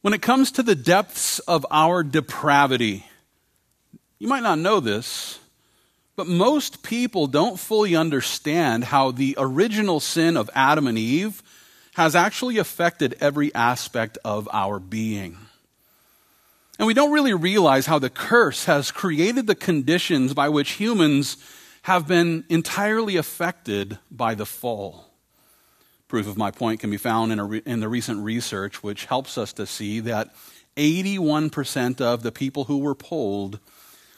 When it comes to the depths of our depravity, you might not know this, but most people don't fully understand how the original sin of Adam and Eve has actually affected every aspect of our being. And we don't really realize how the curse has created the conditions by which humans have been entirely affected by the fall. Proof of my point can be found in, re- in the recent research, which helps us to see that 81% of the people who were polled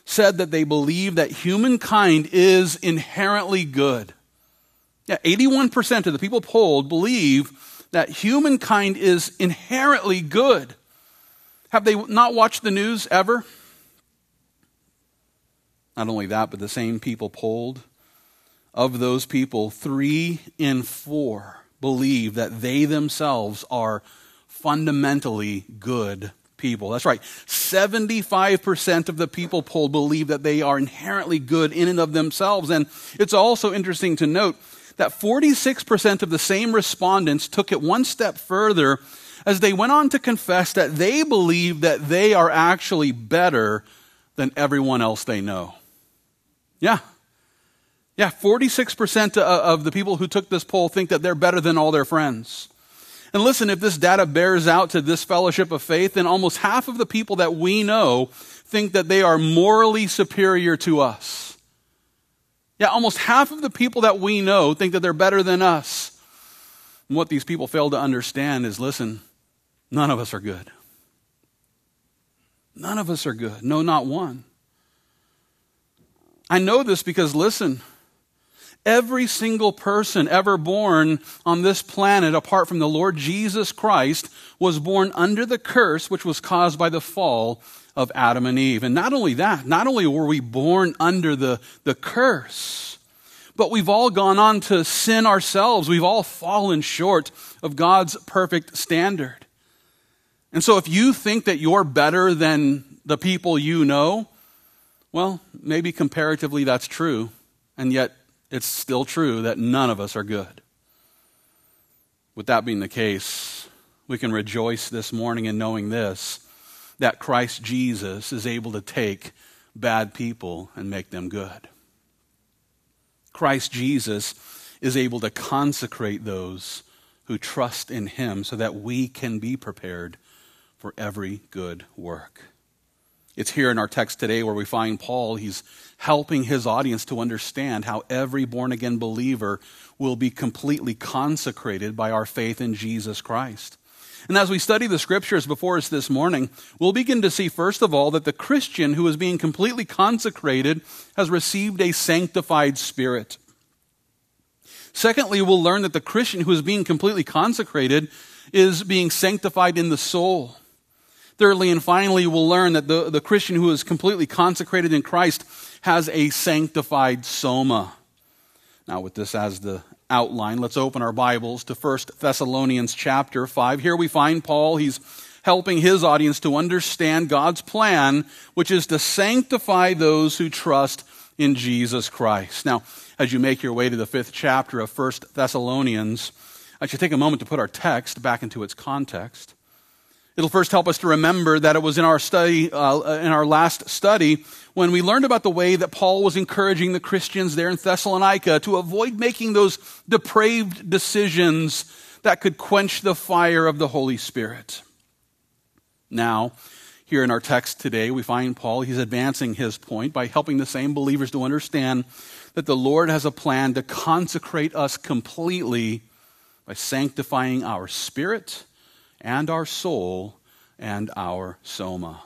said that they believe that humankind is inherently good. Yeah, 81% of the people polled believe that humankind is inherently good. Have they not watched the news ever? Not only that, but the same people polled. Of those people, three in four believe that they themselves are fundamentally good people. That's right. 75% of the people polled believe that they are inherently good in and of themselves. And it's also interesting to note that 46% of the same respondents took it one step further as they went on to confess that they believe that they are actually better than everyone else they know. Yeah, yeah, 46% of the people who took this poll think that they're better than all their friends. And listen, if this data bears out to this fellowship of faith, then almost half of the people that we know think that they are morally superior to us. Yeah, almost half of the people that we know think that they're better than us. And what these people fail to understand is listen, none of us are good. None of us are good. No, not one. I know this because, listen, Every single person ever born on this planet, apart from the Lord Jesus Christ, was born under the curse which was caused by the fall of Adam and Eve. And not only that, not only were we born under the, the curse, but we've all gone on to sin ourselves. We've all fallen short of God's perfect standard. And so if you think that you're better than the people you know, well, maybe comparatively that's true. And yet it's still true that none of us are good. With that being the case, we can rejoice this morning in knowing this that Christ Jesus is able to take bad people and make them good. Christ Jesus is able to consecrate those who trust in him so that we can be prepared for every good work. It's here in our text today where we find Paul. He's helping his audience to understand how every born again believer will be completely consecrated by our faith in Jesus Christ. And as we study the scriptures before us this morning, we'll begin to see, first of all, that the Christian who is being completely consecrated has received a sanctified spirit. Secondly, we'll learn that the Christian who is being completely consecrated is being sanctified in the soul. Thirdly and finally, we'll learn that the, the Christian who is completely consecrated in Christ has a sanctified soma. Now, with this as the outline, let's open our Bibles to 1 Thessalonians chapter 5. Here we find Paul. He's helping his audience to understand God's plan, which is to sanctify those who trust in Jesus Christ. Now, as you make your way to the fifth chapter of 1 Thessalonians, I should take a moment to put our text back into its context. It'll first help us to remember that it was in our study, uh, in our last study, when we learned about the way that Paul was encouraging the Christians there in Thessalonica to avoid making those depraved decisions that could quench the fire of the Holy Spirit. Now, here in our text today, we find Paul, he's advancing his point by helping the same believers to understand that the Lord has a plan to consecrate us completely by sanctifying our spirit and our soul and our soma.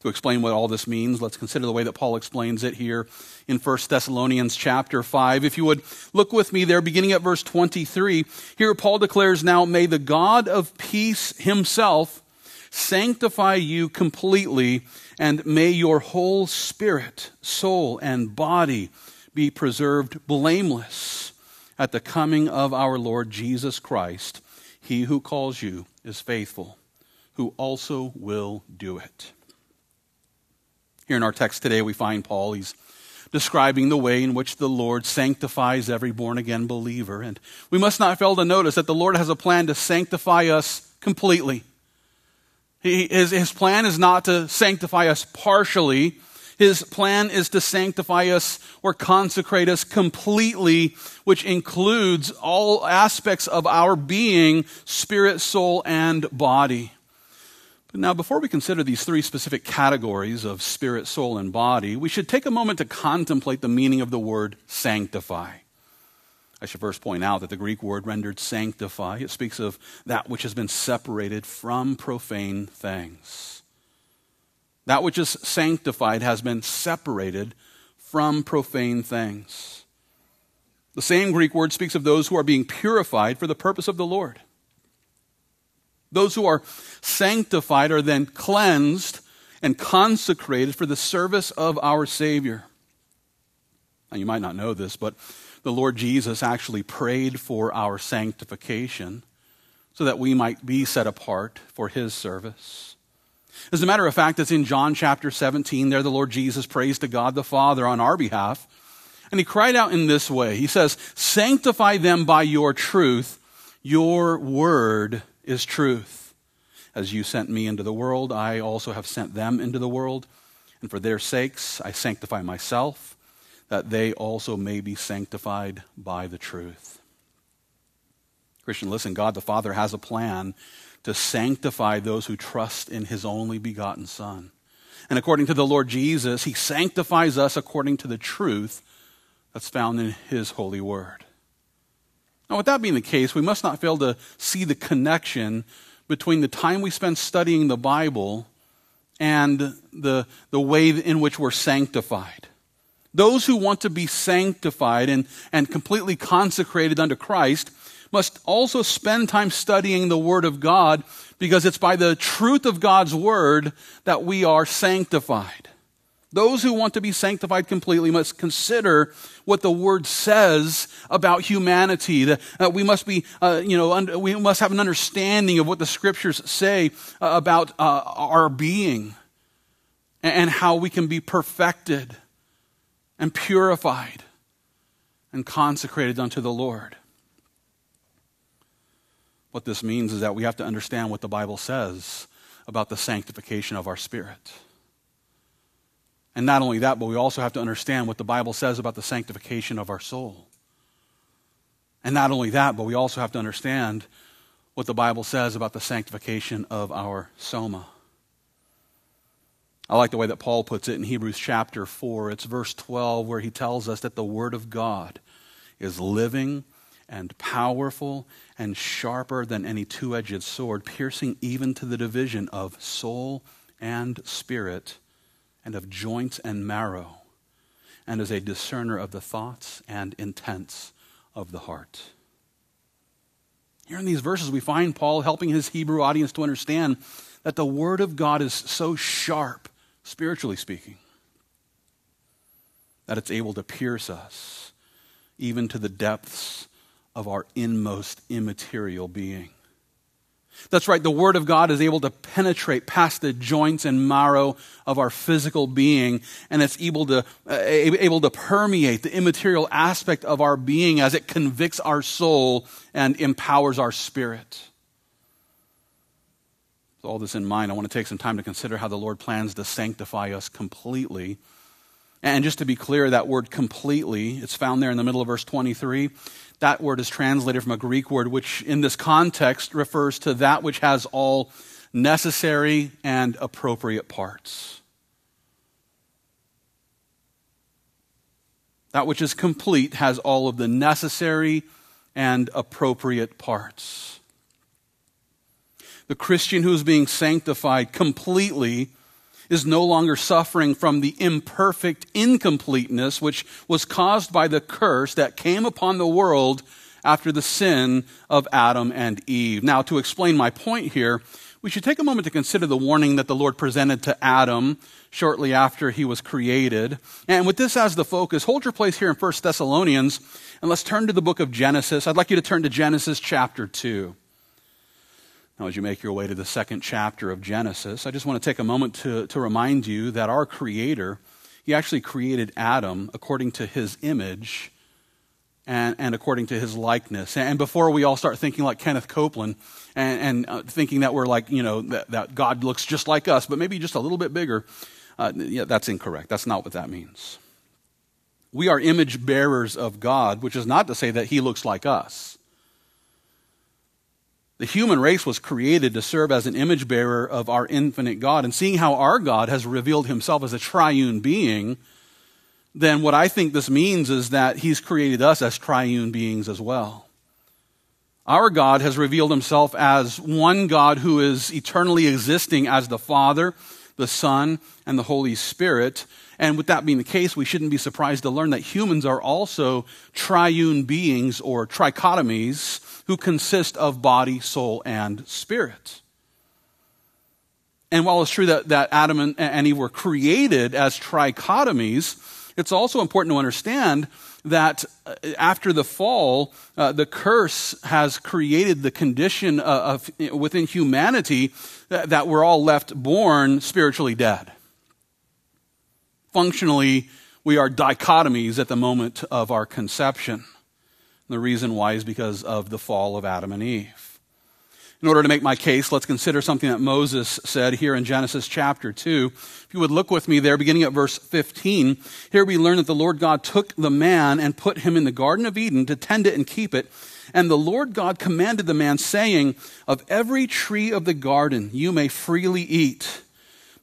To explain what all this means, let's consider the way that Paul explains it here in 1 Thessalonians chapter 5. If you would look with me there, beginning at verse 23, here Paul declares, Now may the God of peace himself sanctify you completely, and may your whole spirit, soul, and body be preserved blameless at the coming of our Lord Jesus Christ. He who calls you is faithful, who also will do it. Here in our text today, we find Paul. He's describing the way in which the Lord sanctifies every born again believer. And we must not fail to notice that the Lord has a plan to sanctify us completely. He, his, his plan is not to sanctify us partially. His plan is to sanctify us or consecrate us completely, which includes all aspects of our being, spirit, soul, and body. But now, before we consider these three specific categories of spirit, soul, and body, we should take a moment to contemplate the meaning of the word sanctify. I should first point out that the Greek word rendered sanctify, it speaks of that which has been separated from profane things. That which is sanctified has been separated from profane things. The same Greek word speaks of those who are being purified for the purpose of the Lord. Those who are sanctified are then cleansed and consecrated for the service of our Savior. Now, you might not know this, but the Lord Jesus actually prayed for our sanctification so that we might be set apart for his service. As a matter of fact, it's in John chapter 17. There, the Lord Jesus prays to God the Father on our behalf. And he cried out in this way He says, Sanctify them by your truth. Your word is truth. As you sent me into the world, I also have sent them into the world. And for their sakes, I sanctify myself that they also may be sanctified by the truth. Christian, listen, God the Father has a plan to sanctify those who trust in his only begotten Son. And according to the Lord Jesus, he sanctifies us according to the truth that's found in his holy word. Now, with that being the case, we must not fail to see the connection between the time we spend studying the Bible and the, the way in which we're sanctified. Those who want to be sanctified and, and completely consecrated unto Christ must also spend time studying the Word of God because it's by the truth of God's Word that we are sanctified. Those who want to be sanctified completely must consider what the Word says about humanity. That we must be, uh, you know, we must have an understanding of what the Scriptures say uh, about uh, our being and how we can be perfected and purified and consecrated unto the Lord. What this means is that we have to understand what the Bible says about the sanctification of our spirit. And not only that, but we also have to understand what the Bible says about the sanctification of our soul. And not only that, but we also have to understand what the Bible says about the sanctification of our soma. I like the way that Paul puts it in Hebrews chapter 4. It's verse 12 where he tells us that the Word of God is living and powerful and sharper than any two edged sword, piercing even to the division of soul and spirit and of joints and marrow, and is a discerner of the thoughts and intents of the heart. Here in these verses, we find Paul helping his Hebrew audience to understand that the Word of God is so sharp spiritually speaking. That it's able to pierce us even to the depths of our inmost immaterial being. That's right, the Word of God is able to penetrate past the joints and marrow of our physical being, and it's able to, uh, able to permeate the immaterial aspect of our being as it convicts our soul and empowers our spirit. With all this in mind, I want to take some time to consider how the Lord plans to sanctify us completely. And just to be clear, that word completely, it's found there in the middle of verse 23. That word is translated from a Greek word, which in this context refers to that which has all necessary and appropriate parts. That which is complete has all of the necessary and appropriate parts the Christian who is being sanctified completely is no longer suffering from the imperfect incompleteness which was caused by the curse that came upon the world after the sin of Adam and Eve. Now, to explain my point here, we should take a moment to consider the warning that the Lord presented to Adam shortly after he was created. And with this as the focus, hold your place here in 1 Thessalonians and let's turn to the book of Genesis. I'd like you to turn to Genesis chapter 2. Now, as you make your way to the second chapter of Genesis, I just want to take a moment to, to remind you that our Creator, He actually created Adam according to His image and, and according to his likeness. And before we all start thinking like Kenneth Copeland and, and uh, thinking that we're like, you know, that, that, God looks just like us, but maybe just a little bit bigger, uh, yeah, that's incorrect. That's not what that means. We are image bearers of God, which is not to say that he looks like us. The human race was created to serve as an image bearer of our infinite God. And seeing how our God has revealed himself as a triune being, then what I think this means is that he's created us as triune beings as well. Our God has revealed himself as one God who is eternally existing as the Father, the Son, and the Holy Spirit. And with that being the case, we shouldn't be surprised to learn that humans are also triune beings or trichotomies who consist of body, soul, and spirit. And while it's true that, that Adam and, Eve were created as trichotomies, it's also important to understand that uh, after the fall, uh, the curse has created the condition of, of within humanity that, that we're all left born spiritually dead. Functionally, we are dichotomies at the moment of our conception. The reason why is because of the fall of Adam and Eve. In order to make my case, let's consider something that Moses said here in Genesis chapter 2. If you would look with me there, beginning at verse 15, here we learn that the Lord God took the man and put him in the Garden of Eden to tend it and keep it. And the Lord God commanded the man, saying, Of every tree of the garden you may freely eat,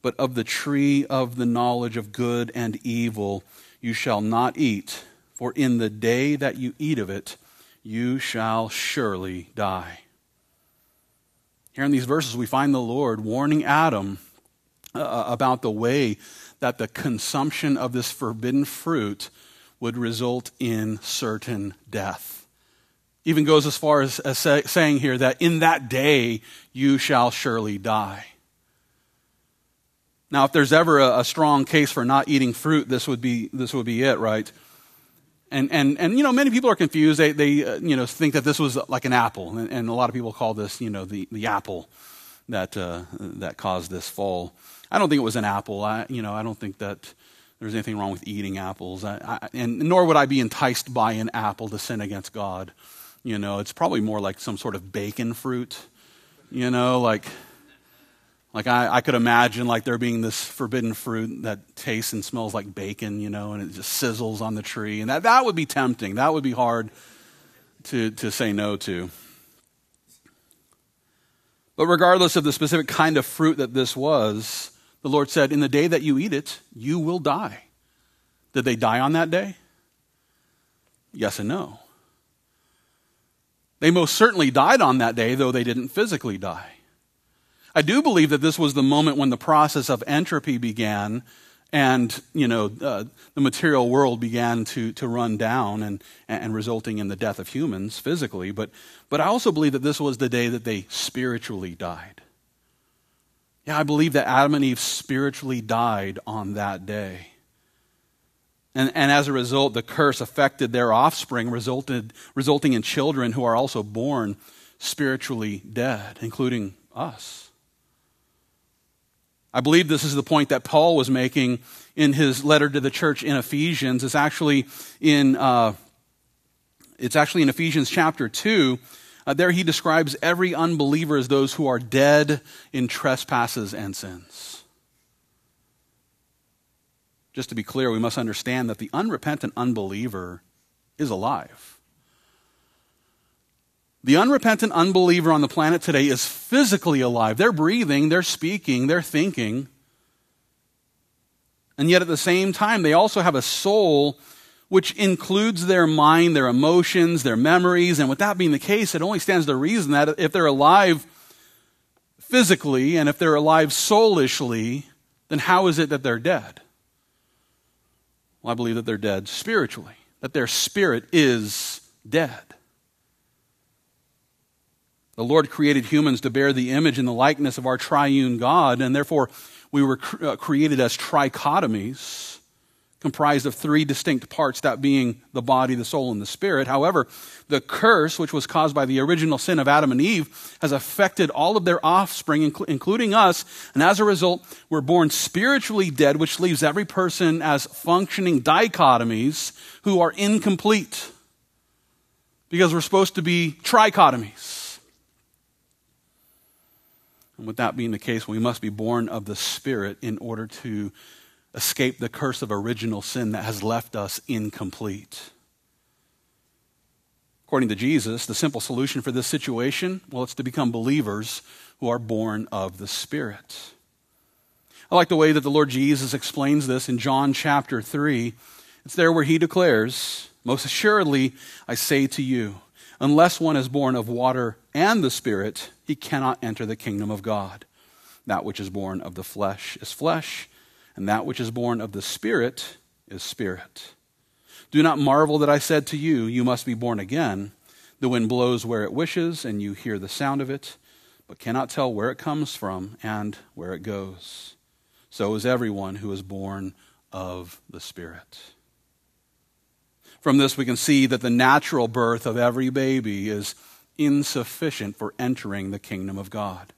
but of the tree of the knowledge of good and evil you shall not eat for in the day that you eat of it, you shall surely die. Here in these verses, we find the Lord warning Adam uh, uh, about the way that the consumption of this forbidden fruit would result in certain death. Even goes as far as, as say, saying here that in that day you shall surely die. Now, if there's ever a, a strong case for not eating fruit, this would be, this would be it, right? And, and, and, you know, many people are confused. They, they uh, you know, think that this was like an apple. And, and, a lot of people call this, you know, the, the apple that, uh, that caused this fall. I don't think it was an apple. I, you know, I don't think that there's anything wrong with eating apples. I, I, and nor would I be enticed by an apple to sin against God. You know, it's probably more like some sort of bacon fruit. You know, like like I, I, could imagine like there being this forbidden fruit that tastes and smells like bacon, you know, and it just sizzles on the tree. And that, that would be tempting. That would be hard to, to say no to. But regardless of the specific kind of fruit that this was, the Lord said, In the day that you eat it, you will die. Did they die on that day? Yes and no. They most certainly died on that day, though they didn't physically die. I do believe that this was the moment when the process of entropy began and you know uh, the material world began to, to run down and, and resulting in the death of humans physically. But, but i also believe that this was the day that they spiritually died. Yeah i believe that adam and eve spiritually died on that day. And, and as a result the curse affected their offspring resulted, resulting in children who are also born spiritually dead including us I believe this is the point that Paul was making in his letter to the church in Ephesians. It's actually in, uh, it's actually in Ephesians chapter 2. Uh, there he describes every unbeliever as those who are dead in trespasses and sins. Just to be clear, we must understand that the unrepentant unbeliever is alive. The unrepentant unbeliever on the planet today is physically alive. They're breathing, they're speaking, they're thinking. And yet at the same time, they also have a soul which includes their mind, their emotions, their memories. And with that being the case, it only stands to reason that if they're alive physically and if they're alive soulishly, then how is it that they're dead? Well, I believe that they're dead spiritually, that their spirit is dead. The Lord created humans to bear the image and the likeness of our triune God, and therefore we were uh, created as trichotomies, comprised of three distinct parts, that being the body, the soul, and the spirit. However, the curse, which was caused by the original sin of Adam and Eve, has affected all of their offspring, including us, and as a result, we're born spiritually dead, which leaves every person as functioning dichotomies who are incomplete. because we're supposed to be trichotomies. And with that being the case, we must be born of the Spirit in order to escape the curse of original sin that has left us incomplete. According to Jesus, the simple solution for this situation, well, it's to become believers who are born of the Spirit. I like the way that the Lord Jesus explains this in John chapter 3. It's there where he declares, Most assuredly, I say to you, unless one is born of water and the Spirit, he cannot enter the kingdom of God. That which is born of the flesh is flesh, and that which is born of the Spirit is spirit. Do not marvel that I said to you, You must be born again. The wind blows where it wishes, and you hear the sound of it, but cannot tell where it comes from and where it goes. So is everyone who is born of the Spirit. From this, we can see that the natural birth of every baby is insufficient for entering the kingdom of God.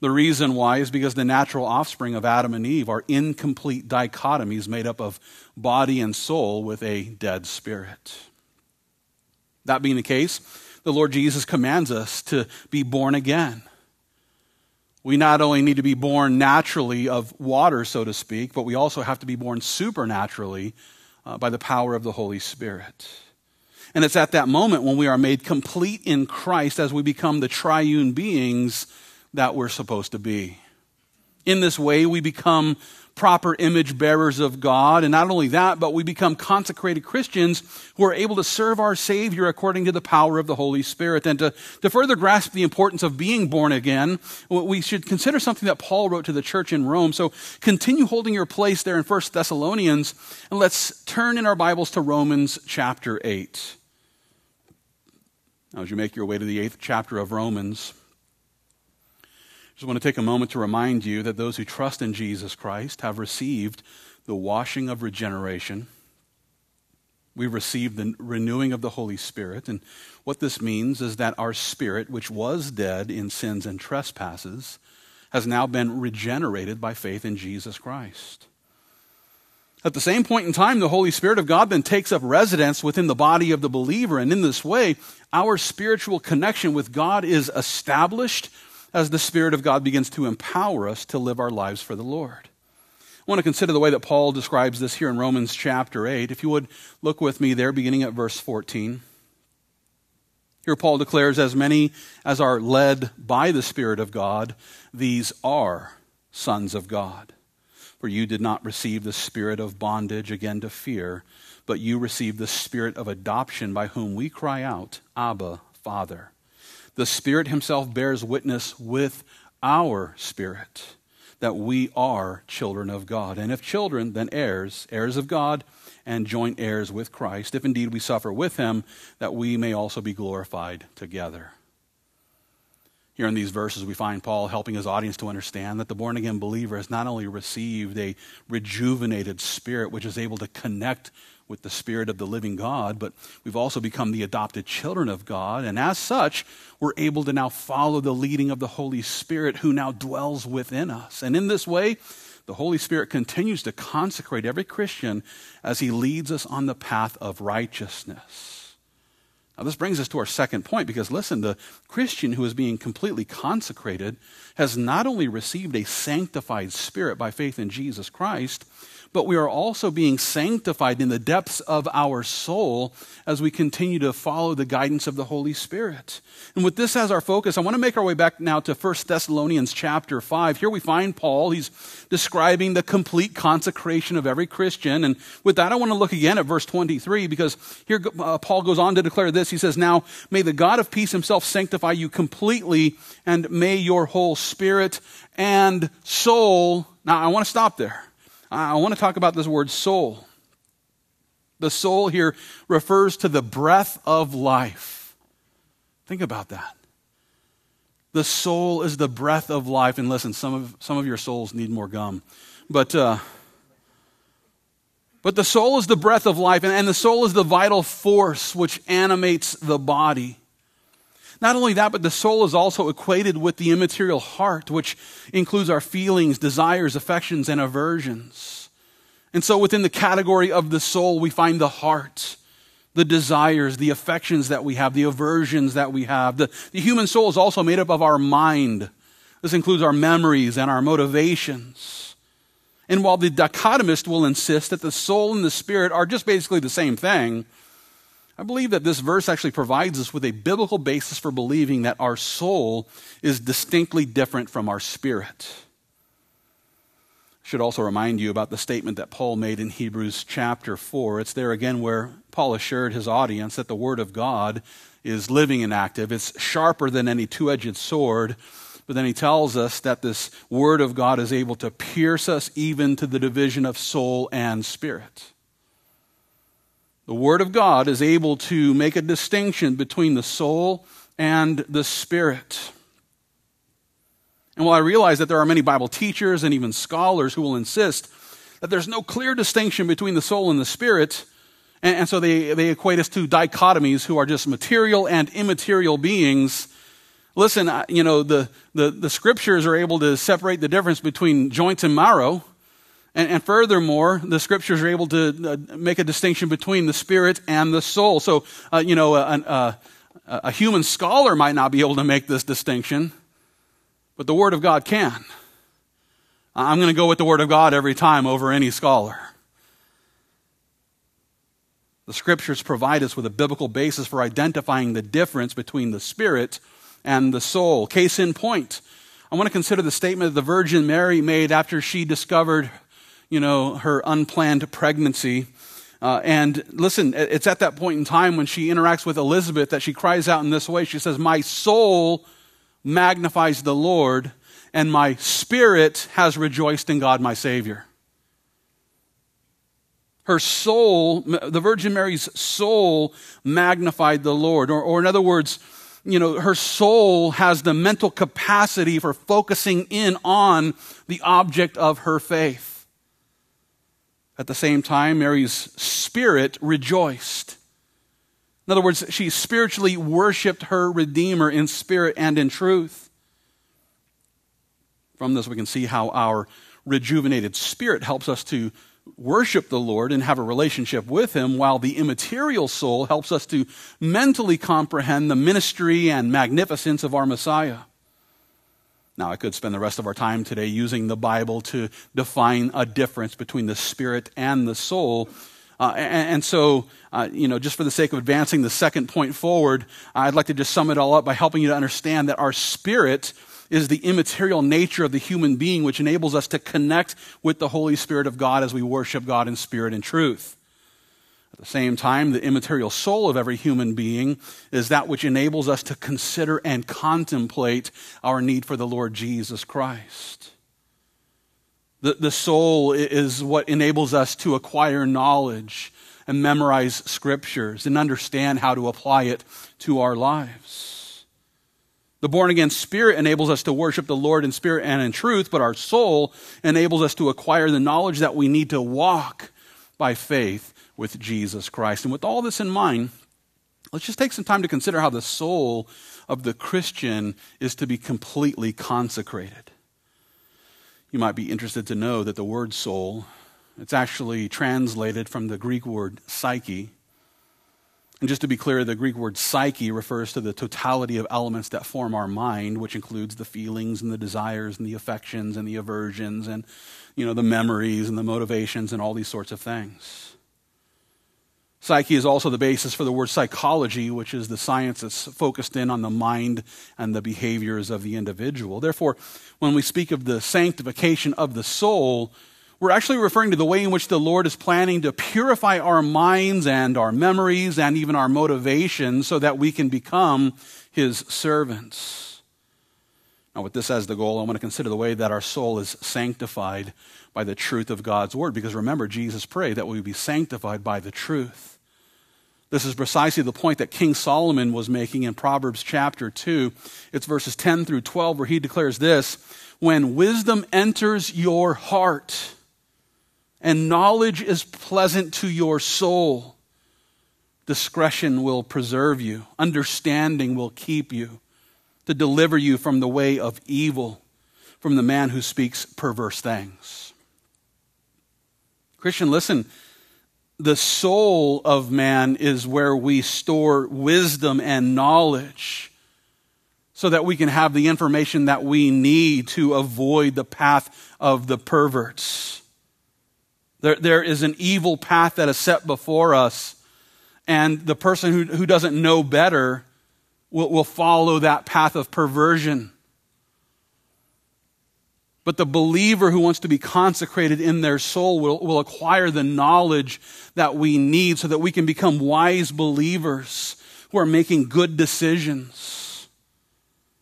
The reason why is because the natural offspring of Adam and Eve are incomplete dichotomies made up of body and soul with a dead spirit. That being the case, the Lord Jesus commands us to be born again. We not only need to be born naturally of water, so to speak, but we also have to be born supernaturally uh, by the power of the Holy Spirit. And it's at that moment when we are made complete in Christ as we become the triune beings that we're supposed to be. In this way, we become proper image bearers of God. And not only that, but we become consecrated Christians who are able to serve our Savior according to the power of the Holy Spirit. And to, to further grasp the importance of being born again, we should consider something that Paul wrote to the church in Rome. So continue holding your place there in 1 Thessalonians, and let's turn in our Bibles to Romans chapter 8. Now, as you make your way to the eighth chapter of Romans, just want to take a moment to remind you that those who trust in Jesus Christ have received the washing of regeneration. We've received the renewing of the Holy Spirit. And what this means is that our spirit, which was dead in sins and trespasses, has now been regenerated by faith in Jesus Christ. At the same point in time, the Holy Spirit of God then takes up residence within the body of the believer. And in this way, our spiritual connection with God is established as the Spirit of God begins to empower us to live our lives for the Lord. I want to consider the way that Paul describes this here in Romans chapter 8. If you would look with me there, beginning at verse 14. Here, Paul declares, As many as are led by the Spirit of God, these are sons of God. For you did not receive the spirit of bondage again to fear, but you received the spirit of adoption by whom we cry out, Abba, Father. The Spirit Himself bears witness with our spirit that we are children of God. And if children, then heirs, heirs of God, and joint heirs with Christ, if indeed we suffer with Him, that we may also be glorified together. Here in these verses, we find Paul helping his audience to understand that the born again believer has not only received a rejuvenated spirit which is able to connect with the Spirit of the living God, but we've also become the adopted children of God. And as such, we're able to now follow the leading of the Holy Spirit who now dwells within us. And in this way, the Holy Spirit continues to consecrate every Christian as he leads us on the path of righteousness. Now, this brings us to our second point because listen, the Christian who is being completely consecrated has not only received a sanctified spirit by faith in Jesus Christ, but we are also being sanctified in the depths of our soul as we continue to follow the guidance of the Holy Spirit. And with this as our focus, I want to make our way back now to 1 Thessalonians chapter 5. Here we find Paul. He's describing the complete consecration of every Christian. And with that, I want to look again at verse 23 because here uh, Paul goes on to declare this. He says, Now may the God of peace himself sanctify you completely, and may your whole spirit and soul. Now, I want to stop there. I want to talk about this word soul. The soul here refers to the breath of life. Think about that. The soul is the breath of life. And listen, some of, some of your souls need more gum. But, uh, but the soul is the breath of life, and, and the soul is the vital force which animates the body. Not only that, but the soul is also equated with the immaterial heart, which includes our feelings, desires, affections, and aversions. And so within the category of the soul, we find the heart. the desires, the affections that we have, the aversions that we have. The, the human soul is also made up of our mind. This includes our memories and our motivations. And while the dichotomist will insist that the soul and the spirit are just basically the same thing, I believe that this verse actually provides us with a biblical basis for believing that our soul is distinctly different from our spirit. I should also remind you about the statement that Paul made in Hebrews chapter 4. It's there again where Paul assured his audience that the Word of God is living and active. It's sharper than any two edged sword. But then he tells us that this Word of God is able to pierce us even to the division of soul and spirit. The Word of God is able to make a distinction between the soul and the spirit. And while I realize that there are many Bible teachers and even scholars who will insist that there's no clear distinction between the soul and the spirit, and, and so they, they equate us to dichotomies who are just material and immaterial beings. Listen, you know, the, the, the scriptures are able to separate the difference between joints and marrow. And, and, furthermore, the scriptures are able to uh, make a distinction between the spirit and the soul. So, uh, you know, a, a, a human scholar might not be able to make this distinction, but the Word of God can. I'm going to go with the Word of God every time over any scholar. The scriptures provide us with a biblical basis for identifying the difference between the spirit and the soul. Case in point, I want to consider the statement that the Virgin Mary made after she discovered you know, her unplanned pregnancy. Uh, and listen, it's at that point in time when she interacts with Elizabeth that she cries out in this way. She says, My soul magnifies the Lord, and my spirit has rejoiced in God my Savior. Her soul, the Virgin Mary's soul, magnified the Lord. Or, or in other words, you know, her soul has the mental capacity for focusing in on the object of her faith. At the same time, Mary's spirit rejoiced. In other words, she spiritually worshiped her Redeemer in spirit and in truth. From this, we can see how our rejuvenated spirit helps us to worship the Lord and have a relationship with Him, while the immaterial soul helps us to mentally comprehend the ministry and magnificence of our Messiah. Now, I could spend the rest of our time today using the Bible to define a difference between the spirit and the soul. Uh, and, and, so, uh, you know, just for the sake of advancing the second point forward, I'd like to just sum it all up by helping you to understand that our spirit is the immaterial nature of the human being, which enables us to connect with the Holy Spirit of God as we worship God in spirit and truth. At the same time, the immaterial soul of every human being is that which enables us to consider and contemplate our need for the Lord Jesus Christ. The, the soul is what enables us to acquire knowledge and memorize scriptures and understand how to apply it to our lives. The born again spirit enables us to worship the Lord in spirit and in truth, but our soul enables us to acquire the knowledge that we need to walk by faith with Jesus Christ. And with all this in mind, let's just take some time to consider how the soul of the Christian is to be completely consecrated. You might be interested to know that the word soul, it's actually translated from the Greek word psyche. And just to be clear, the Greek word psyche refers to the totality of elements that form our mind, which includes the feelings and the desires and the affections and the aversions and you know the memories and the motivations and all these sorts of things. Psyche is also the basis for the word psychology, which is the science that's focused in on the mind and the behaviors of the individual. Therefore, when we speak of the sanctification of the soul, we're actually referring to the way in which the Lord is planning to purify our minds and our memories and even our motivations so that we can become His servants. Now, with this as the goal, I want to consider the way that our soul is sanctified by the truth of God's Word. Because remember, Jesus prayed that we would be sanctified by the truth. This is precisely the point that King Solomon was making in Proverbs chapter 2. It's verses 10 through 12 where he declares this When wisdom enters your heart and knowledge is pleasant to your soul, discretion will preserve you, understanding will keep you, to deliver you from the way of evil, from the man who speaks perverse things. Christian, listen. The soul of man is where we store wisdom and knowledge so that we can have the information that we need to avoid the path of the perverts. There, there is an evil path that is set before us, and the person who, who doesn't know better will, will follow that path of perversion. But the believer who wants to be consecrated in their soul will, will acquire the knowledge that we need so that we can become wise believers who are making good decisions.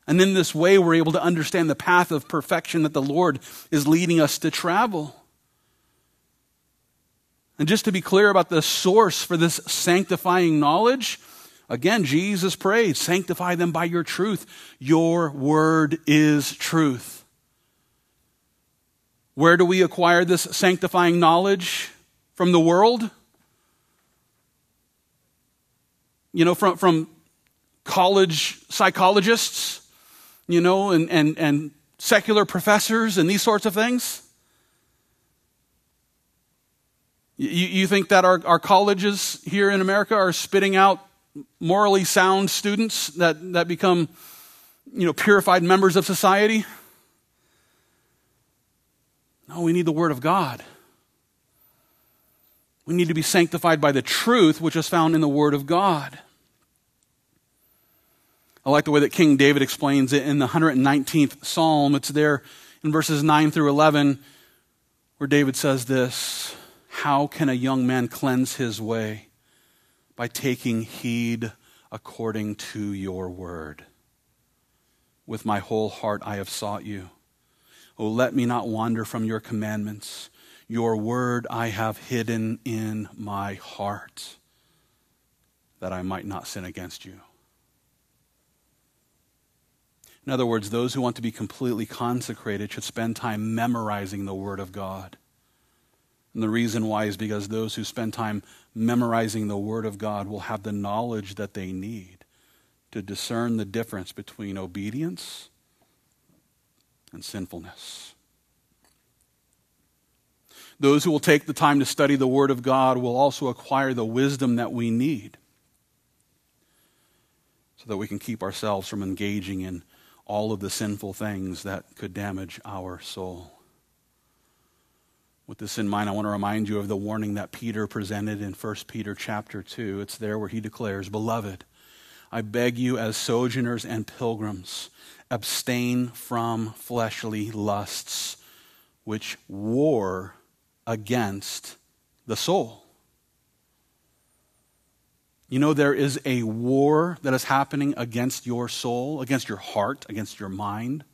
And in this way, we're able to understand the path of perfection that the Lord is leading us to travel. And just to be clear about the source for this sanctifying knowledge, again, Jesus prayed, Sanctify them by your truth. Your word is truth. Where do we acquire this sanctifying knowledge? From the world? You know, from, from college psychologists, you know, and, and, and secular professors and these sorts of things? You, you think that our, our colleges here in America are spitting out morally sound students that, that become, you know, purified members of society? No, we need the Word of God. We need to be sanctified by the truth which is found in the Word of God. I like the way that King David explains it in the 119th Psalm. It's there in verses 9 through 11, where David says this How can a young man cleanse his way? By taking heed according to your word. With my whole heart I have sought you. Oh, let me not wander from your commandments. Your word I have hidden in my heart that I might not sin against you. In other words, those who want to be completely consecrated should spend time memorizing the Word of God. And the reason why is because those who spend time memorizing the Word of God will have the knowledge that they need to discern the difference between obedience and sinfulness. Those who will take the time to study the Word of God will also acquire the wisdom that we need so that we can keep ourselves from engaging in all of the sinful things that could damage our soul. With this in mind, I want to remind you of the warning that Peter presented in 1 Peter chapter 2. It's there where he declares, Beloved, I beg you as sojourners and pilgrims abstain from fleshly lusts which war against the soul. You know, there is a war that is happening against your soul, against your heart, against your mind.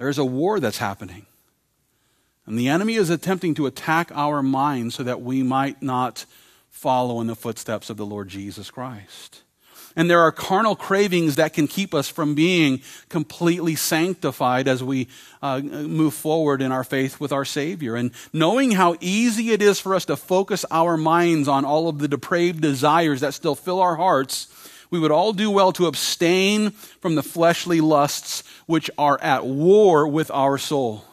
There is a war that's happening. And the enemy is attempting to attack our minds so that we might not follow in the footsteps of the Lord Jesus Christ. And there are carnal cravings that can keep us from being completely sanctified as we uh, move forward in our faith with our Savior. And knowing how easy it is for us to focus our minds on all of the depraved desires that still fill our hearts, we would all do well to abstain from the fleshly lusts which are at war with our soul.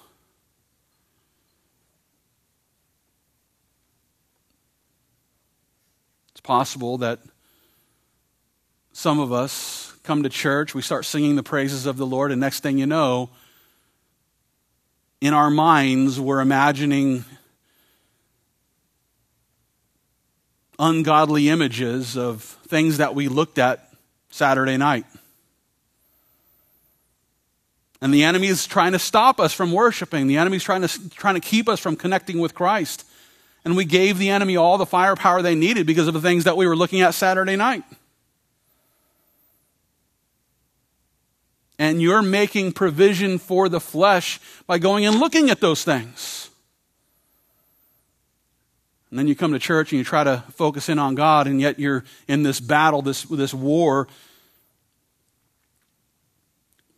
It's possible that some of us come to church, we start singing the praises of the Lord, and next thing you know, in our minds, we're imagining ungodly images of things that we looked at Saturday night. And the enemy is trying to stop us from worshiping. The enemy is trying to, trying to keep us from connecting with Christ. And we gave the enemy all the firepower they needed because of the things that we were looking at Saturday night. and you're making provision for the flesh by going and looking at those things. And then you come to church and you try to focus in on God, and yet you're in this battle, this, this war,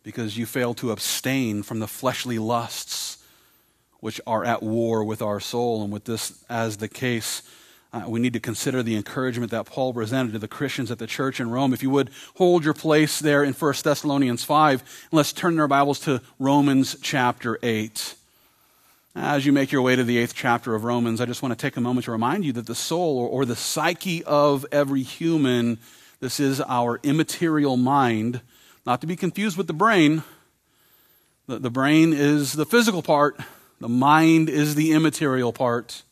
because you fail to abstain from the fleshly lusts which are at war with our soul. And with this as the case, uh, we need to consider the encouragement that Paul presented to the Christians at the church in Rome. If you would hold your place there in 1 Thessalonians 5, and let's turn our Bibles to Romans chapter 8. As you make your way to the eighth chapter of Romans, I just want to take a moment to remind you that the soul or, or the psyche of every human, this is our immaterial mind, not to be confused with the brain. The, the brain is the physical part, the mind is the immaterial part.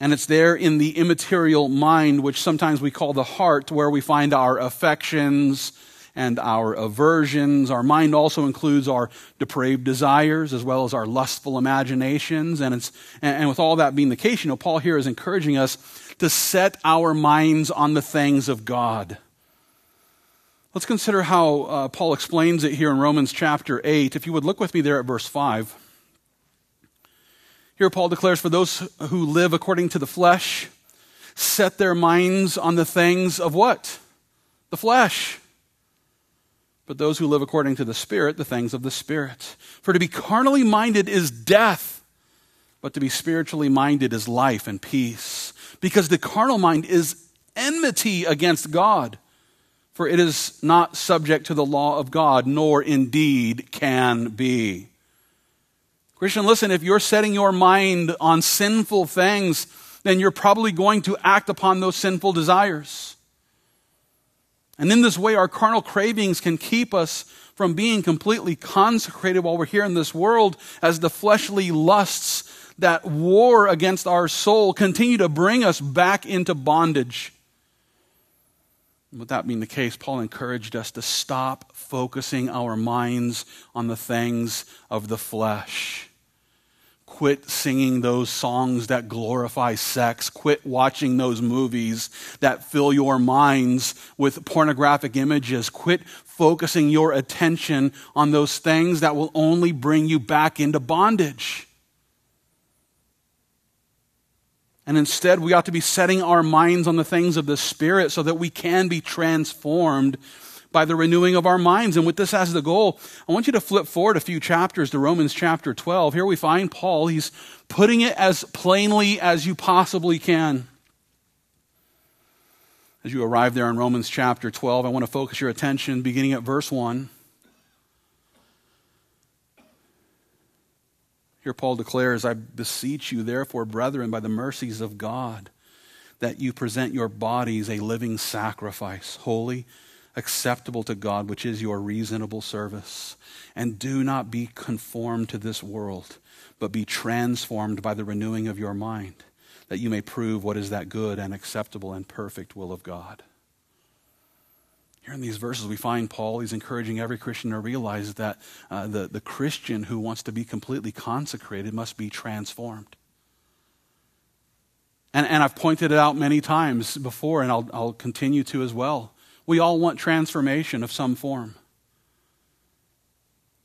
And it's there in the immaterial mind, which sometimes we call the heart, where we find our affections and our aversions. Our mind also includes our depraved desires as well as our lustful imaginations. And, it's, and with all that being the case, you know, Paul here is encouraging us to set our minds on the things of God. Let's consider how uh, Paul explains it here in Romans chapter 8. If you would look with me there at verse 5. Here, Paul declares, For those who live according to the flesh, set their minds on the things of what? The flesh but those who live according to the Spirit, the things of the Spirit. For to be carnally minded is death, but to be spiritually minded is life and peace. Because the carnal mind is enmity against God, for it is not subject to the law of God, nor indeed can be. Christian, listen, if you're setting your mind on sinful things, then you're probably going to act upon those sinful desires. And in this way, our carnal cravings can keep us from being completely consecrated while we're here in this world as the fleshly lusts that war against our soul continue to bring us back into bondage. With that being the case, Paul encouraged us to stop focusing our minds on the things of the flesh Quit singing those songs that glorify sex. Quit watching those movies that fill your minds with pornographic images. Quit focusing your attention on those things that will only bring you back into bondage. And instead, we ought to be setting our minds on the things of the Spirit so that we can be transformed by the renewing of our minds. And with this as the goal, I want you to flip forward a few chapters to Romans chapter 12. Here we find Paul. He's putting it as plainly as you possibly can. As you arrive there in Romans chapter 12, I want to focus your attention beginning at verse 1. Here Paul declares, I beseech you, therefore, brethren, by the mercies of God, that you present your bodies a living sacrifice, holy acceptable to God, which is your reasonable service. And do not be conformed to this world, but be transformed by the renewing of your mind, that you may prove what is that good and acceptable and perfect will of God. Here in these verses, we find Paul, he's encouraging every Christian to realize that uh, the, the Christian who wants to be completely consecrated must be transformed. And, and I've pointed it out many times before, and I'll, I'll continue to as well. We all want transformation of some form.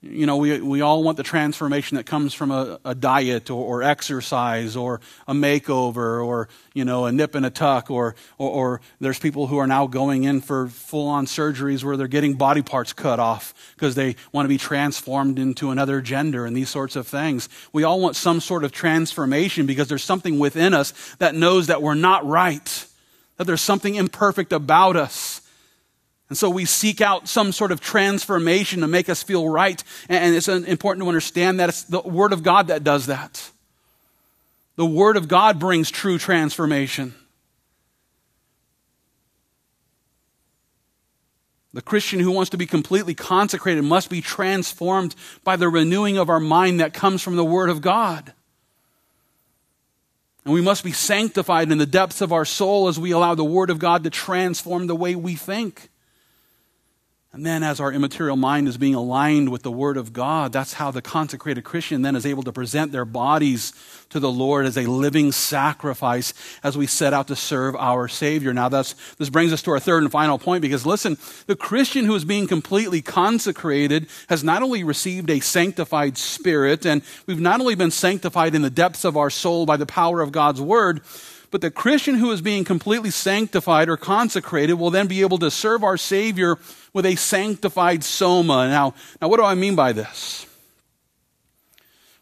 You know, we, we all want the transformation that comes from a, a diet or, or, exercise or a makeover or, you know, a nip and a tuck or, or, or there's people who are now going in for full on surgeries where they're getting body parts cut off because they want to be transformed into another gender and these sorts of things. We all want some sort of transformation because there's something within us that knows that we're not right, that there's something imperfect about us. And so we seek out some sort of transformation to make us feel right. And it's important to understand that it's the Word of God that does that. The Word of God brings true transformation. The Christian who wants to be completely consecrated must be transformed by the renewing of our mind that comes from the Word of God. And we must be sanctified in the depths of our soul as we allow the Word of God to transform the way we think. And then, as our immaterial mind is being aligned with the Word of God, that's how the consecrated Christian then is able to present their bodies to the Lord as a living sacrifice as we set out to serve our Savior. Now, that's, this brings us to our third and final point because listen, the Christian who is being completely consecrated has not only received a sanctified spirit, and we've not only been sanctified in the depths of our soul by the power of God's Word, but the Christian who is being completely sanctified or consecrated will then be able to serve our Savior with a sanctified soma. Now, now what do I mean by this?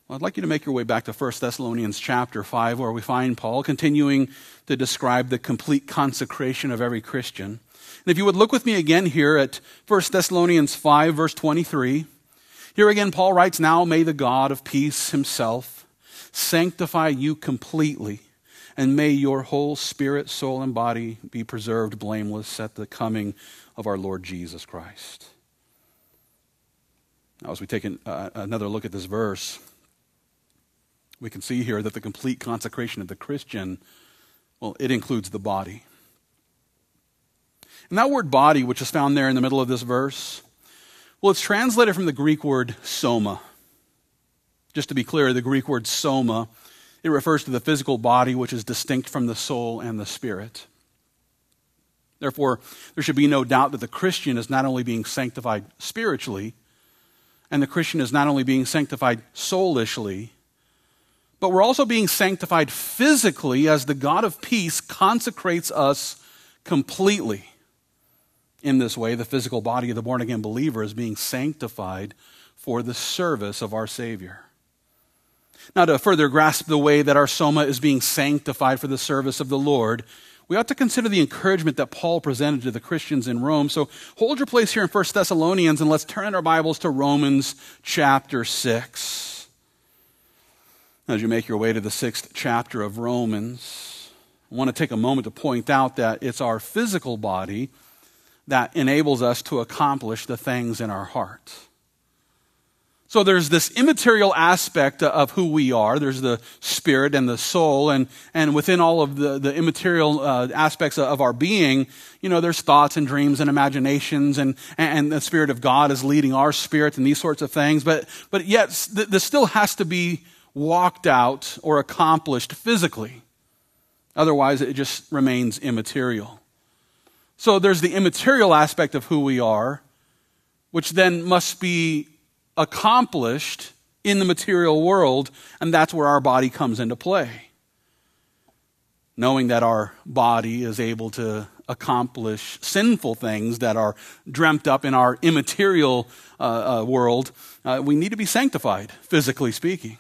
Well, I'd like you to make your way back to 1 Thessalonians chapter 5, where we find Paul continuing to describe the complete consecration of every Christian. And if you would look with me again here at 1 Thessalonians 5, verse 23, Here again, Paul writes, Now may the God of peace himself sanctify you completely, and may your whole spirit, soul, and body be preserved blameless at the coming of our Lord Jesus Christ. Now, as we take an, uh, another look at this verse, we can see here that the complete consecration of the Christian, well, it includes the body. And that word body, which is found there in the middle of this verse, well, it's translated from the Greek word soma. Just to be clear, the Greek word soma, it refers to the physical body which is distinct from the soul and the spirit. Therefore, there should be no doubt that the Christian is not only being sanctified spiritually, and the Christian is not only being sanctified soulishly, but we're also being sanctified physically as the God of peace consecrates us completely. In this way, the physical body of the born again believer is being sanctified for the service of our Savior. Now, to further grasp the way that our soma is being sanctified for the service of the Lord, we ought to consider the encouragement that Paul presented to the Christians in Rome. So hold your place here in 1 Thessalonians and let's turn our Bibles to Romans chapter 6. As you make your way to the sixth chapter of Romans, I want to take a moment to point out that it's our physical body that enables us to accomplish the things in our heart. So there's this immaterial aspect of who we are. There's the spirit and the soul, and, and within all of the, the immaterial uh, aspects of our being, you know, there's thoughts and dreams and imaginations, and, and the Spirit of God is leading our spirit and these sorts of things. But, but yet, this still has to be walked out or accomplished physically. Otherwise, it just remains immaterial. So there's the immaterial aspect of who we are, which then must be accomplished in the material world, and that's where our body comes into play. Knowing that our body is able to accomplish sinful things that are dreamt up in our immaterial uh, uh, world, uh, we need to be sanctified, physically speaking.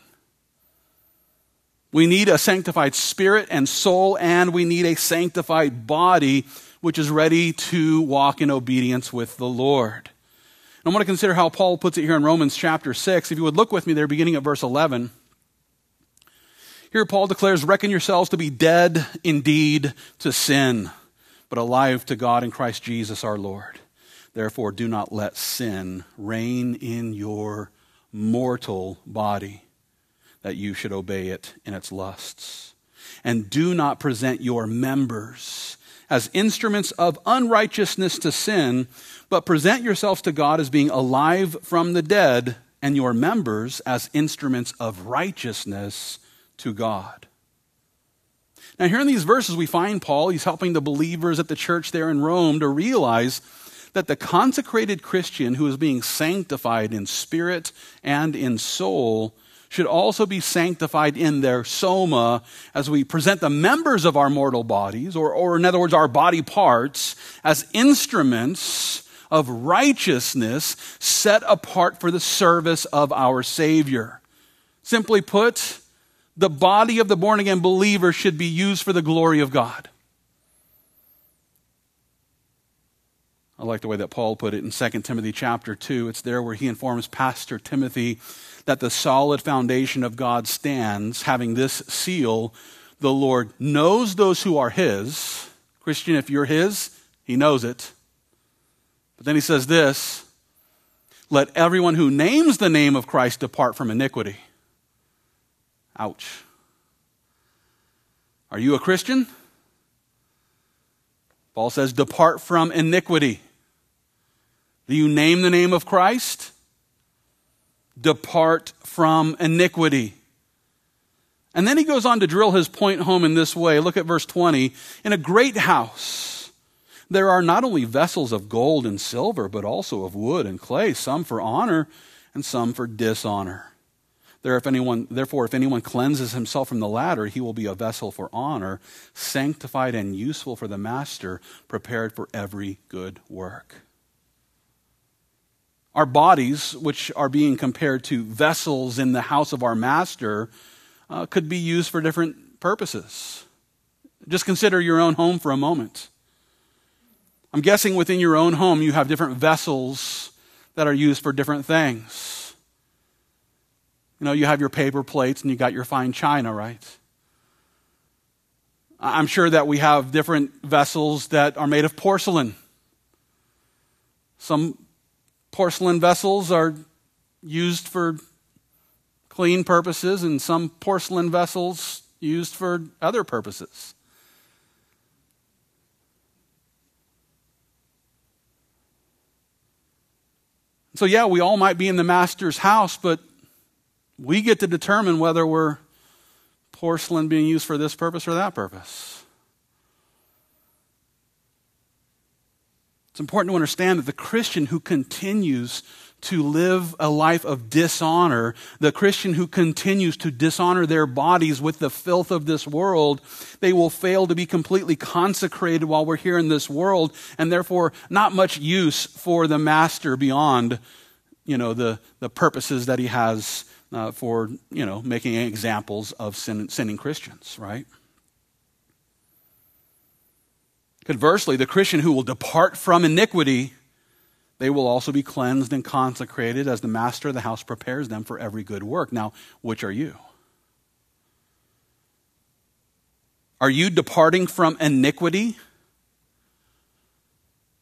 We need a sanctified spirit and soul, and we need a sanctified body which is ready to walk in obedience with the Lord. I want to consider how Paul puts it here in Romans chapter 6. If you would look with me there, beginning at verse 11. Here, Paul declares, Reckon yourselves to be dead indeed to sin, but alive to God in Christ Jesus our Lord. Therefore, do not let sin reign in your mortal body, that you should obey it in its lusts. And do not present your members as instruments of unrighteousness to sin, but present yourselves to God as being alive from the dead, and your members as instruments of righteousness to God. Now, here in these verses, we find Paul, he's helping the believers at the church there in Rome to realize that the consecrated Christian who is being sanctified in spirit and in soul should also be sanctified in their soma as we present the members of our mortal bodies, or, or in other words, our body parts, as instruments of righteousness set apart for the service of our Savior. Simply put, the body of the born again believer should be used for the glory of God. I like the way that Paul put it in 2 Timothy chapter 2. It's there where he informs Pastor Timothy that the solid foundation of God stands, having this seal the Lord knows those who are his. Christian, if you're his, he knows it. But then he says this let everyone who names the name of Christ depart from iniquity. Ouch. Are you a Christian? Paul says, depart from iniquity. Do you name the name of Christ? Depart from iniquity. And then he goes on to drill his point home in this way. Look at verse 20. In a great house, there are not only vessels of gold and silver, but also of wood and clay, some for honor and some for dishonor. There, if anyone, therefore, if anyone cleanses himself from the latter, he will be a vessel for honor, sanctified and useful for the master, prepared for every good work. Our bodies, which are being compared to vessels in the house of our master, uh, could be used for different purposes. Just consider your own home for a moment. I'm guessing within your own home you have different vessels that are used for different things. You know, you have your paper plates and you got your fine china, right? I'm sure that we have different vessels that are made of porcelain. Some porcelain vessels are used for clean purposes, and some porcelain vessels used for other purposes. So, yeah, we all might be in the master's house, but we get to determine whether we're porcelain being used for this purpose or that purpose. It's important to understand that the Christian who continues to live a life of dishonor, the Christian who continues to dishonor their bodies with the filth of this world, they will fail to be completely consecrated while we're here in this world, and therefore not much use for the master beyond, you know, the, the purposes that he has uh, for, you know, making examples of sin, sinning Christians, right? Conversely, the Christian who will depart from iniquity, they will also be cleansed and consecrated as the master of the house prepares them for every good work. Now, which are you? Are you departing from iniquity?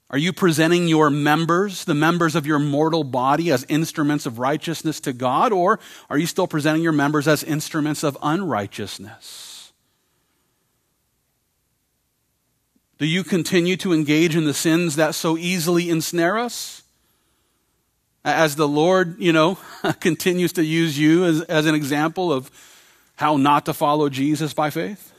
Are you presenting your members, the members of your mortal body, as instruments of righteousness to God, or are you still presenting your members as instruments of unrighteousness? Do you continue to engage in the sins that so easily ensnare us? As the Lord, you know, continues to use you as, as an example of how not to follow Jesus by faith?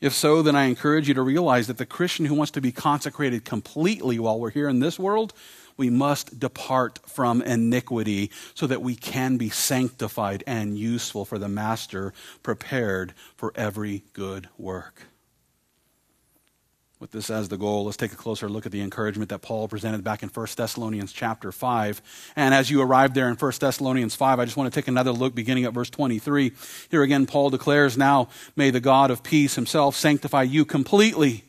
If so, then I encourage you to realize that the Christian who wants to be consecrated completely while we're here in this world, we must depart from iniquity so that we can be sanctified and useful for the Master, prepared for every good work with this as the goal, let's take a closer look at the encouragement that Paul presented back in 1 Thessalonians chapter 5. And as you arrive there in 1 Thessalonians 5, I just want to take another look beginning at verse 23. Here again, Paul declares, Now may the God of peace himself sanctify you completely,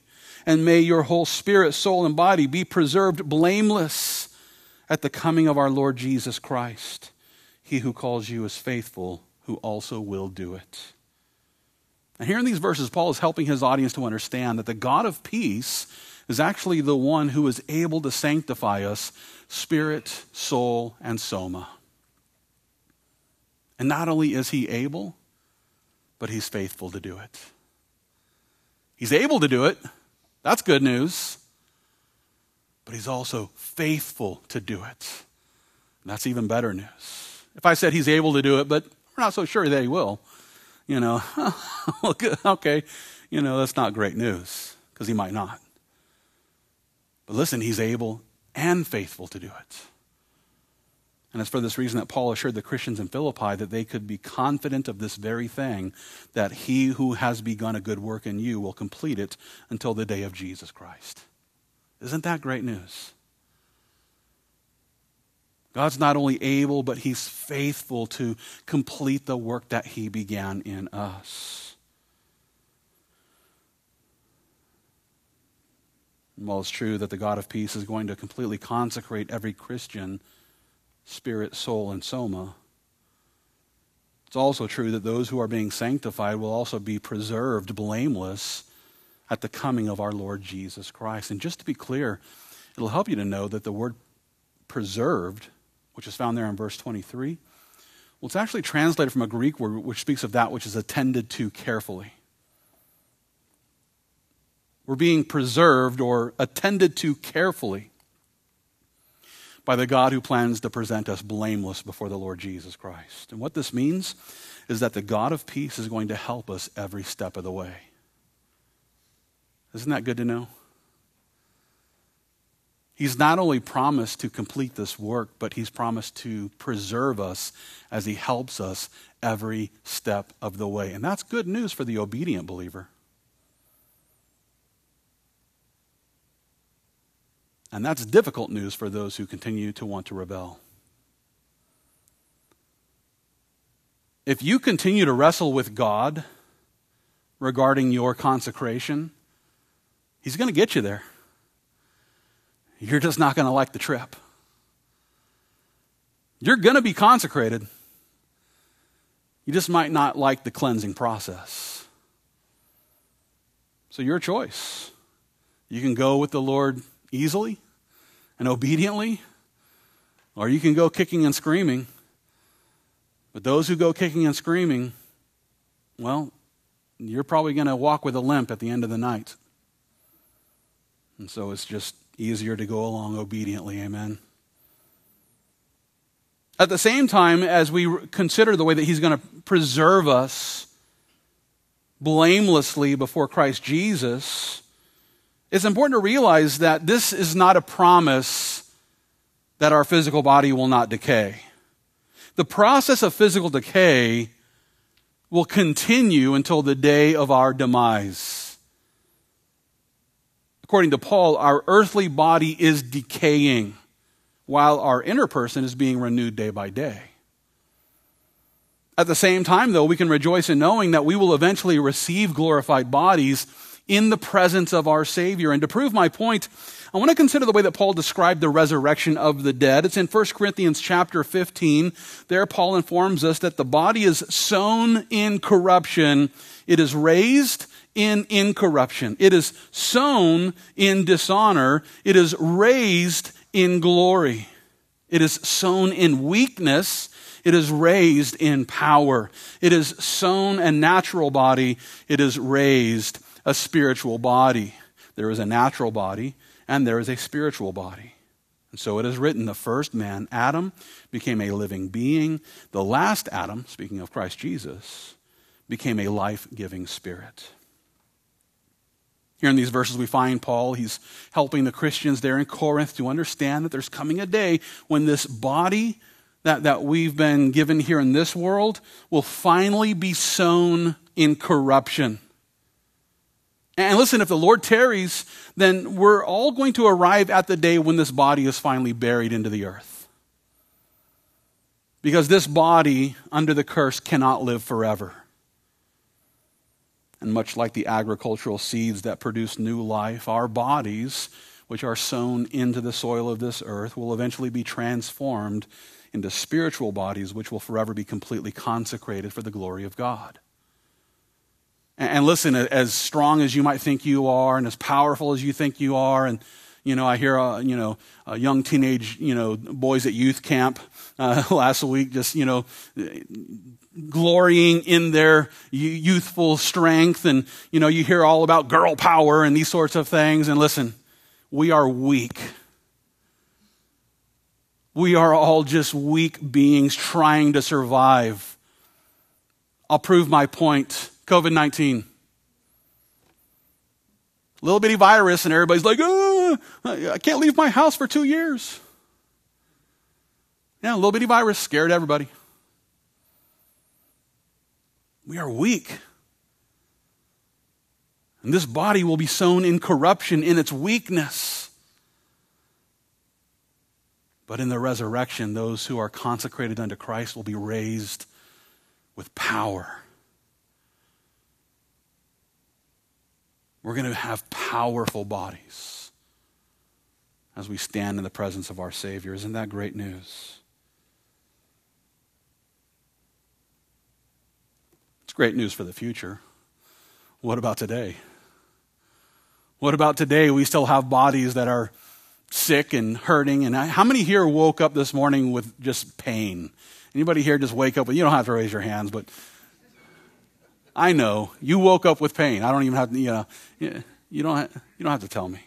and may your whole spirit, soul, and body be preserved blameless at the coming of our Lord Jesus Christ. He who calls you is faithful, who also will do it. And here in these verses, Paul is helping his audience to understand that the God of peace is actually the one who is able to sanctify us spirit, soul, and soma. And not only is he able, but he's faithful to do it. He's able to do it. That's good news. But he's also faithful to do it. And that's even better news. If I said he's able to do it, but we're not so sure that he will, you know, okay, you know, that's not great news because he might not. But listen, he's able and faithful to do it. And it's for this reason that Paul assured the Christians in Philippi that they could be confident of this very thing that he who has begun a good work in you will complete it until the day of Jesus Christ. Isn't that great news? God's not only able, but He's faithful to complete the work that He began in us. And while it's true that the God of peace is going to completely consecrate every Christian, spirit, soul, and soma, it's also true that those who are being sanctified will also be preserved blameless at the coming of our Lord Jesus Christ. And just to be clear, it'll help you to know that the word preserved which is found there in verse 23. Well, it's actually translated from a Greek word which speaks of that which is attended to carefully. We're being preserved or attended to carefully by the God who plans to present us blameless before the Lord Jesus Christ. And what this means is that the God of peace is going to help us every step of the way. Isn't that good to know? He's not only promised to complete this work, but he's promised to preserve us as he helps us every step of the way. And that's good news for the obedient believer. And that's difficult news for those who continue to want to rebel. If you continue to wrestle with God regarding your consecration, He's going to get you there you're just not going to like the trip. You're going to be consecrated. You just might not like the cleansing process. So, your choice. You can go with the Lord easily and obediently, or you can go kicking and screaming. But those who go kicking and screaming, well, you're probably going to walk with a limp at the end of the night. And so it's just easier to go along obediently. Amen. At the same time, as we consider the way that He's going to preserve us blamelessly before Christ Jesus, it's important to realize that this is not a promise that our physical body will not decay. The process of physical decay will continue until the day of our demise. According to Paul, our earthly body is decaying while our inner person is being renewed day by day. At the same time, though, we can rejoice in knowing that we will eventually receive glorified bodies in the presence of our Savior. And to prove my point, I want to consider the way that Paul described the resurrection of the dead. It's in 1 Corinthians chapter 15. There, Paul informs us that the body is sown in corruption, it is raised in incorruption, it is sown in dishonor, it is raised in glory. It is sown in weakness. It is raised in power. It is sown a natural body. It is raised a spiritual body. There is a natural body and there is a spiritual body. And so it is written the first man, Adam, became a living being. The last Adam, speaking of Christ Jesus, became a life giving spirit. Here in these verses, we find Paul, he's helping the Christians there in Corinth to understand that there's coming a day when this body that, that we've been given here in this world will finally be sown in corruption. And listen, if the Lord tarries, then we're all going to arrive at the day when this body is finally buried into the earth. Because this body under the curse cannot live forever. And much like the agricultural seeds that produce new life, our bodies, which are sown into the soil of this earth, will eventually be transformed into spiritual bodies, which will forever be completely consecrated for the glory of God. And listen, as strong as you might think you are, and as powerful as you think you are, and you know, I hear, uh, you know, uh, young teenage, you know, boys at youth camp uh, last week just, you know, glorying in their youthful strength. And, you know, you hear all about girl power and these sorts of things. And listen, we are weak. We are all just weak beings trying to survive. I'll prove my point COVID 19. Little bitty virus, and everybody's like, oh, I can't leave my house for two years. Yeah, little bitty virus scared everybody. We are weak. And this body will be sown in corruption in its weakness. But in the resurrection, those who are consecrated unto Christ will be raised with power. We're going to have powerful bodies as we stand in the presence of our Savior. Isn't that great news? It's great news for the future. What about today? What about today? We still have bodies that are sick and hurting. And how many here woke up this morning with just pain? Anybody here just wake up with, you don't have to raise your hands, but I know you woke up with pain. I don't even have to, you know, you don't, you don't have to tell me.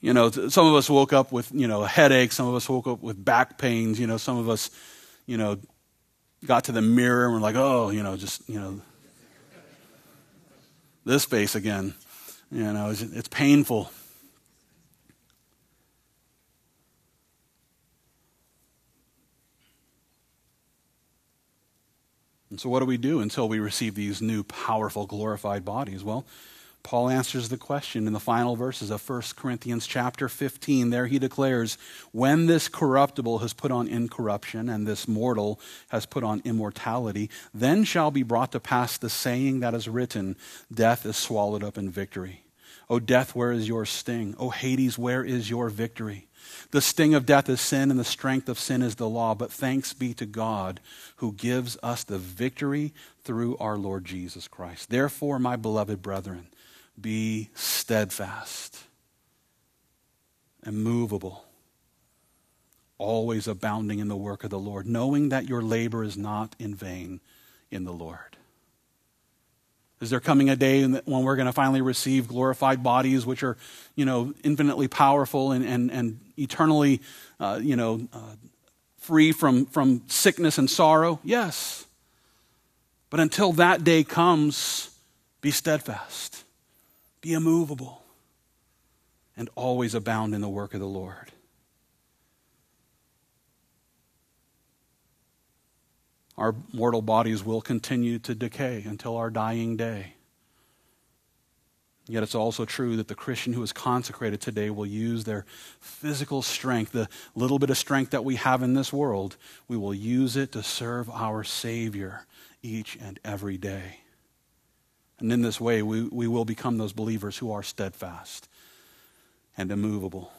You know, some of us woke up with, you know, a headache. Some of us woke up with back pains. You know, some of us, you know, got to the mirror and were like, oh, you know, just, you know, this face again. You know, it's, it's painful. And so, what do we do until we receive these new, powerful, glorified bodies? Well, Paul answers the question in the final verses of 1 Corinthians chapter 15. There he declares, When this corruptible has put on incorruption, and this mortal has put on immortality, then shall be brought to pass the saying that is written, Death is swallowed up in victory. O death, where is your sting? O Hades, where is your victory? The sting of death is sin, and the strength of sin is the law. But thanks be to God who gives us the victory through our Lord Jesus Christ. Therefore, my beloved brethren, be steadfast, immovable, always abounding in the work of the Lord, knowing that your labor is not in vain in the Lord. Is there coming a day when we're going to finally receive glorified bodies, which are, you know, infinitely powerful and, and, and eternally, uh, you know, uh, free from, from sickness and sorrow? Yes. But until that day comes, be steadfast, be immovable, and always abound in the work of the Lord. Our mortal bodies will continue to decay until our dying day. Yet it's also true that the Christian who is consecrated today will use their physical strength, the little bit of strength that we have in this world, we will use it to serve our Savior each and every day. And in this way, we, we will become those believers who are steadfast and immovable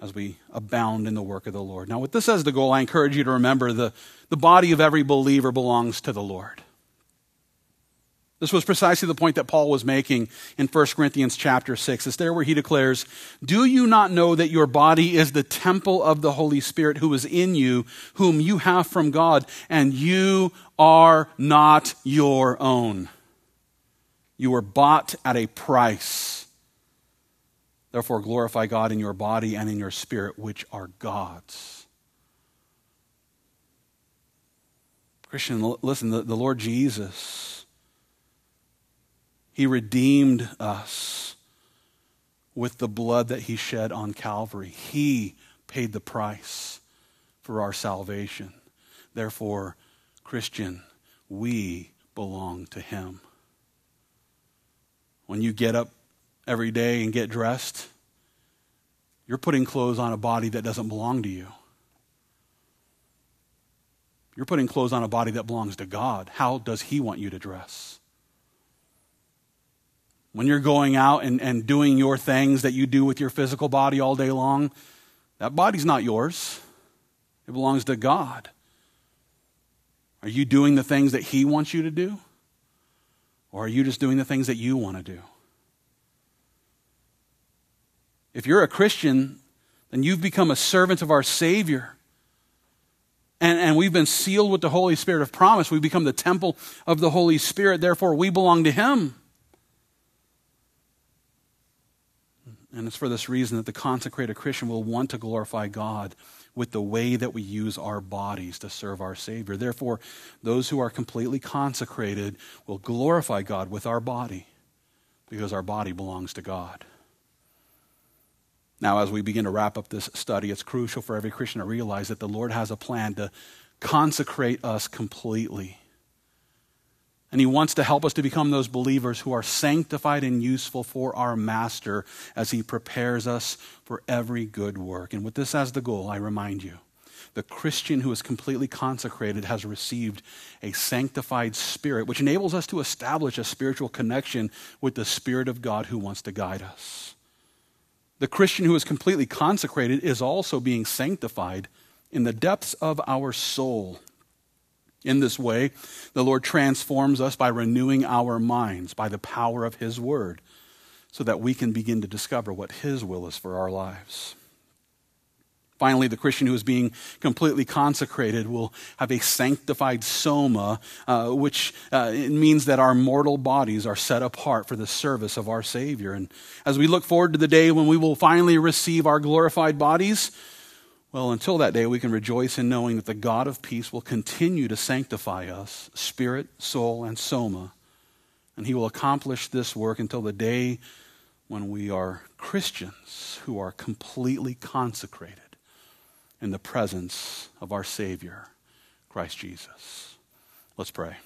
as we abound in the work of the Lord. Now, with this as the goal, I encourage you to remember the, the body of every believer belongs to the Lord. This was precisely the point that Paul was making in 1 Corinthians chapter 6. It's there where he declares, Do you not know that your body is the temple of the Holy Spirit who is in you, whom you have from God, and you are not your own? You were bought at a price. Therefore, glorify God in your body and in your spirit, which are God's. Christian, listen, the, the Lord Jesus, He redeemed us with the blood that He shed on Calvary. He paid the price for our salvation. Therefore, Christian, we belong to Him. When you get up every day and get dressed, you're putting clothes on a body that doesn't belong to you. You're putting clothes on a body that belongs to God. How does He want you to dress? When you're going out and, and doing your things that you do with your physical body all day long, that body's not yours. It belongs to God. Are you doing the things that He wants you to do? Or are you just doing the things that you want to do? If you're a Christian, then you've become a servant of our Savior. And, and we've been sealed with the Holy Spirit of promise. We've become the temple of the Holy Spirit. Therefore, we belong to Him. And it's for this reason that the consecrated Christian will want to glorify God with the way that we use our bodies to serve our Savior. Therefore, those who are completely consecrated will glorify God with our body because our body belongs to God. Now, as we begin to wrap up this study, it's crucial for every Christian to realize that the Lord has a plan to consecrate us completely. And He wants to help us to become those believers who are sanctified and useful for our Master as He prepares us for every good work. And with this as the goal, I remind you the Christian who is completely consecrated has received a sanctified spirit, which enables us to establish a spiritual connection with the Spirit of God who wants to guide us. The Christian who is completely consecrated is also being sanctified in the depths of our soul. In this way, the Lord transforms us by renewing our minds by the power of His Word so that we can begin to discover what His will is for our lives. Finally, the Christian who is being completely consecrated will have a sanctified soma, uh, which uh, means that our mortal bodies are set apart for the service of our Savior. And as we look forward to the day when we will finally receive our glorified bodies, well, until that day, we can rejoice in knowing that the God of peace will continue to sanctify us, spirit, soul, and soma. And he will accomplish this work until the day when we are Christians who are completely consecrated in the presence of our Savior, Christ Jesus. Let's pray.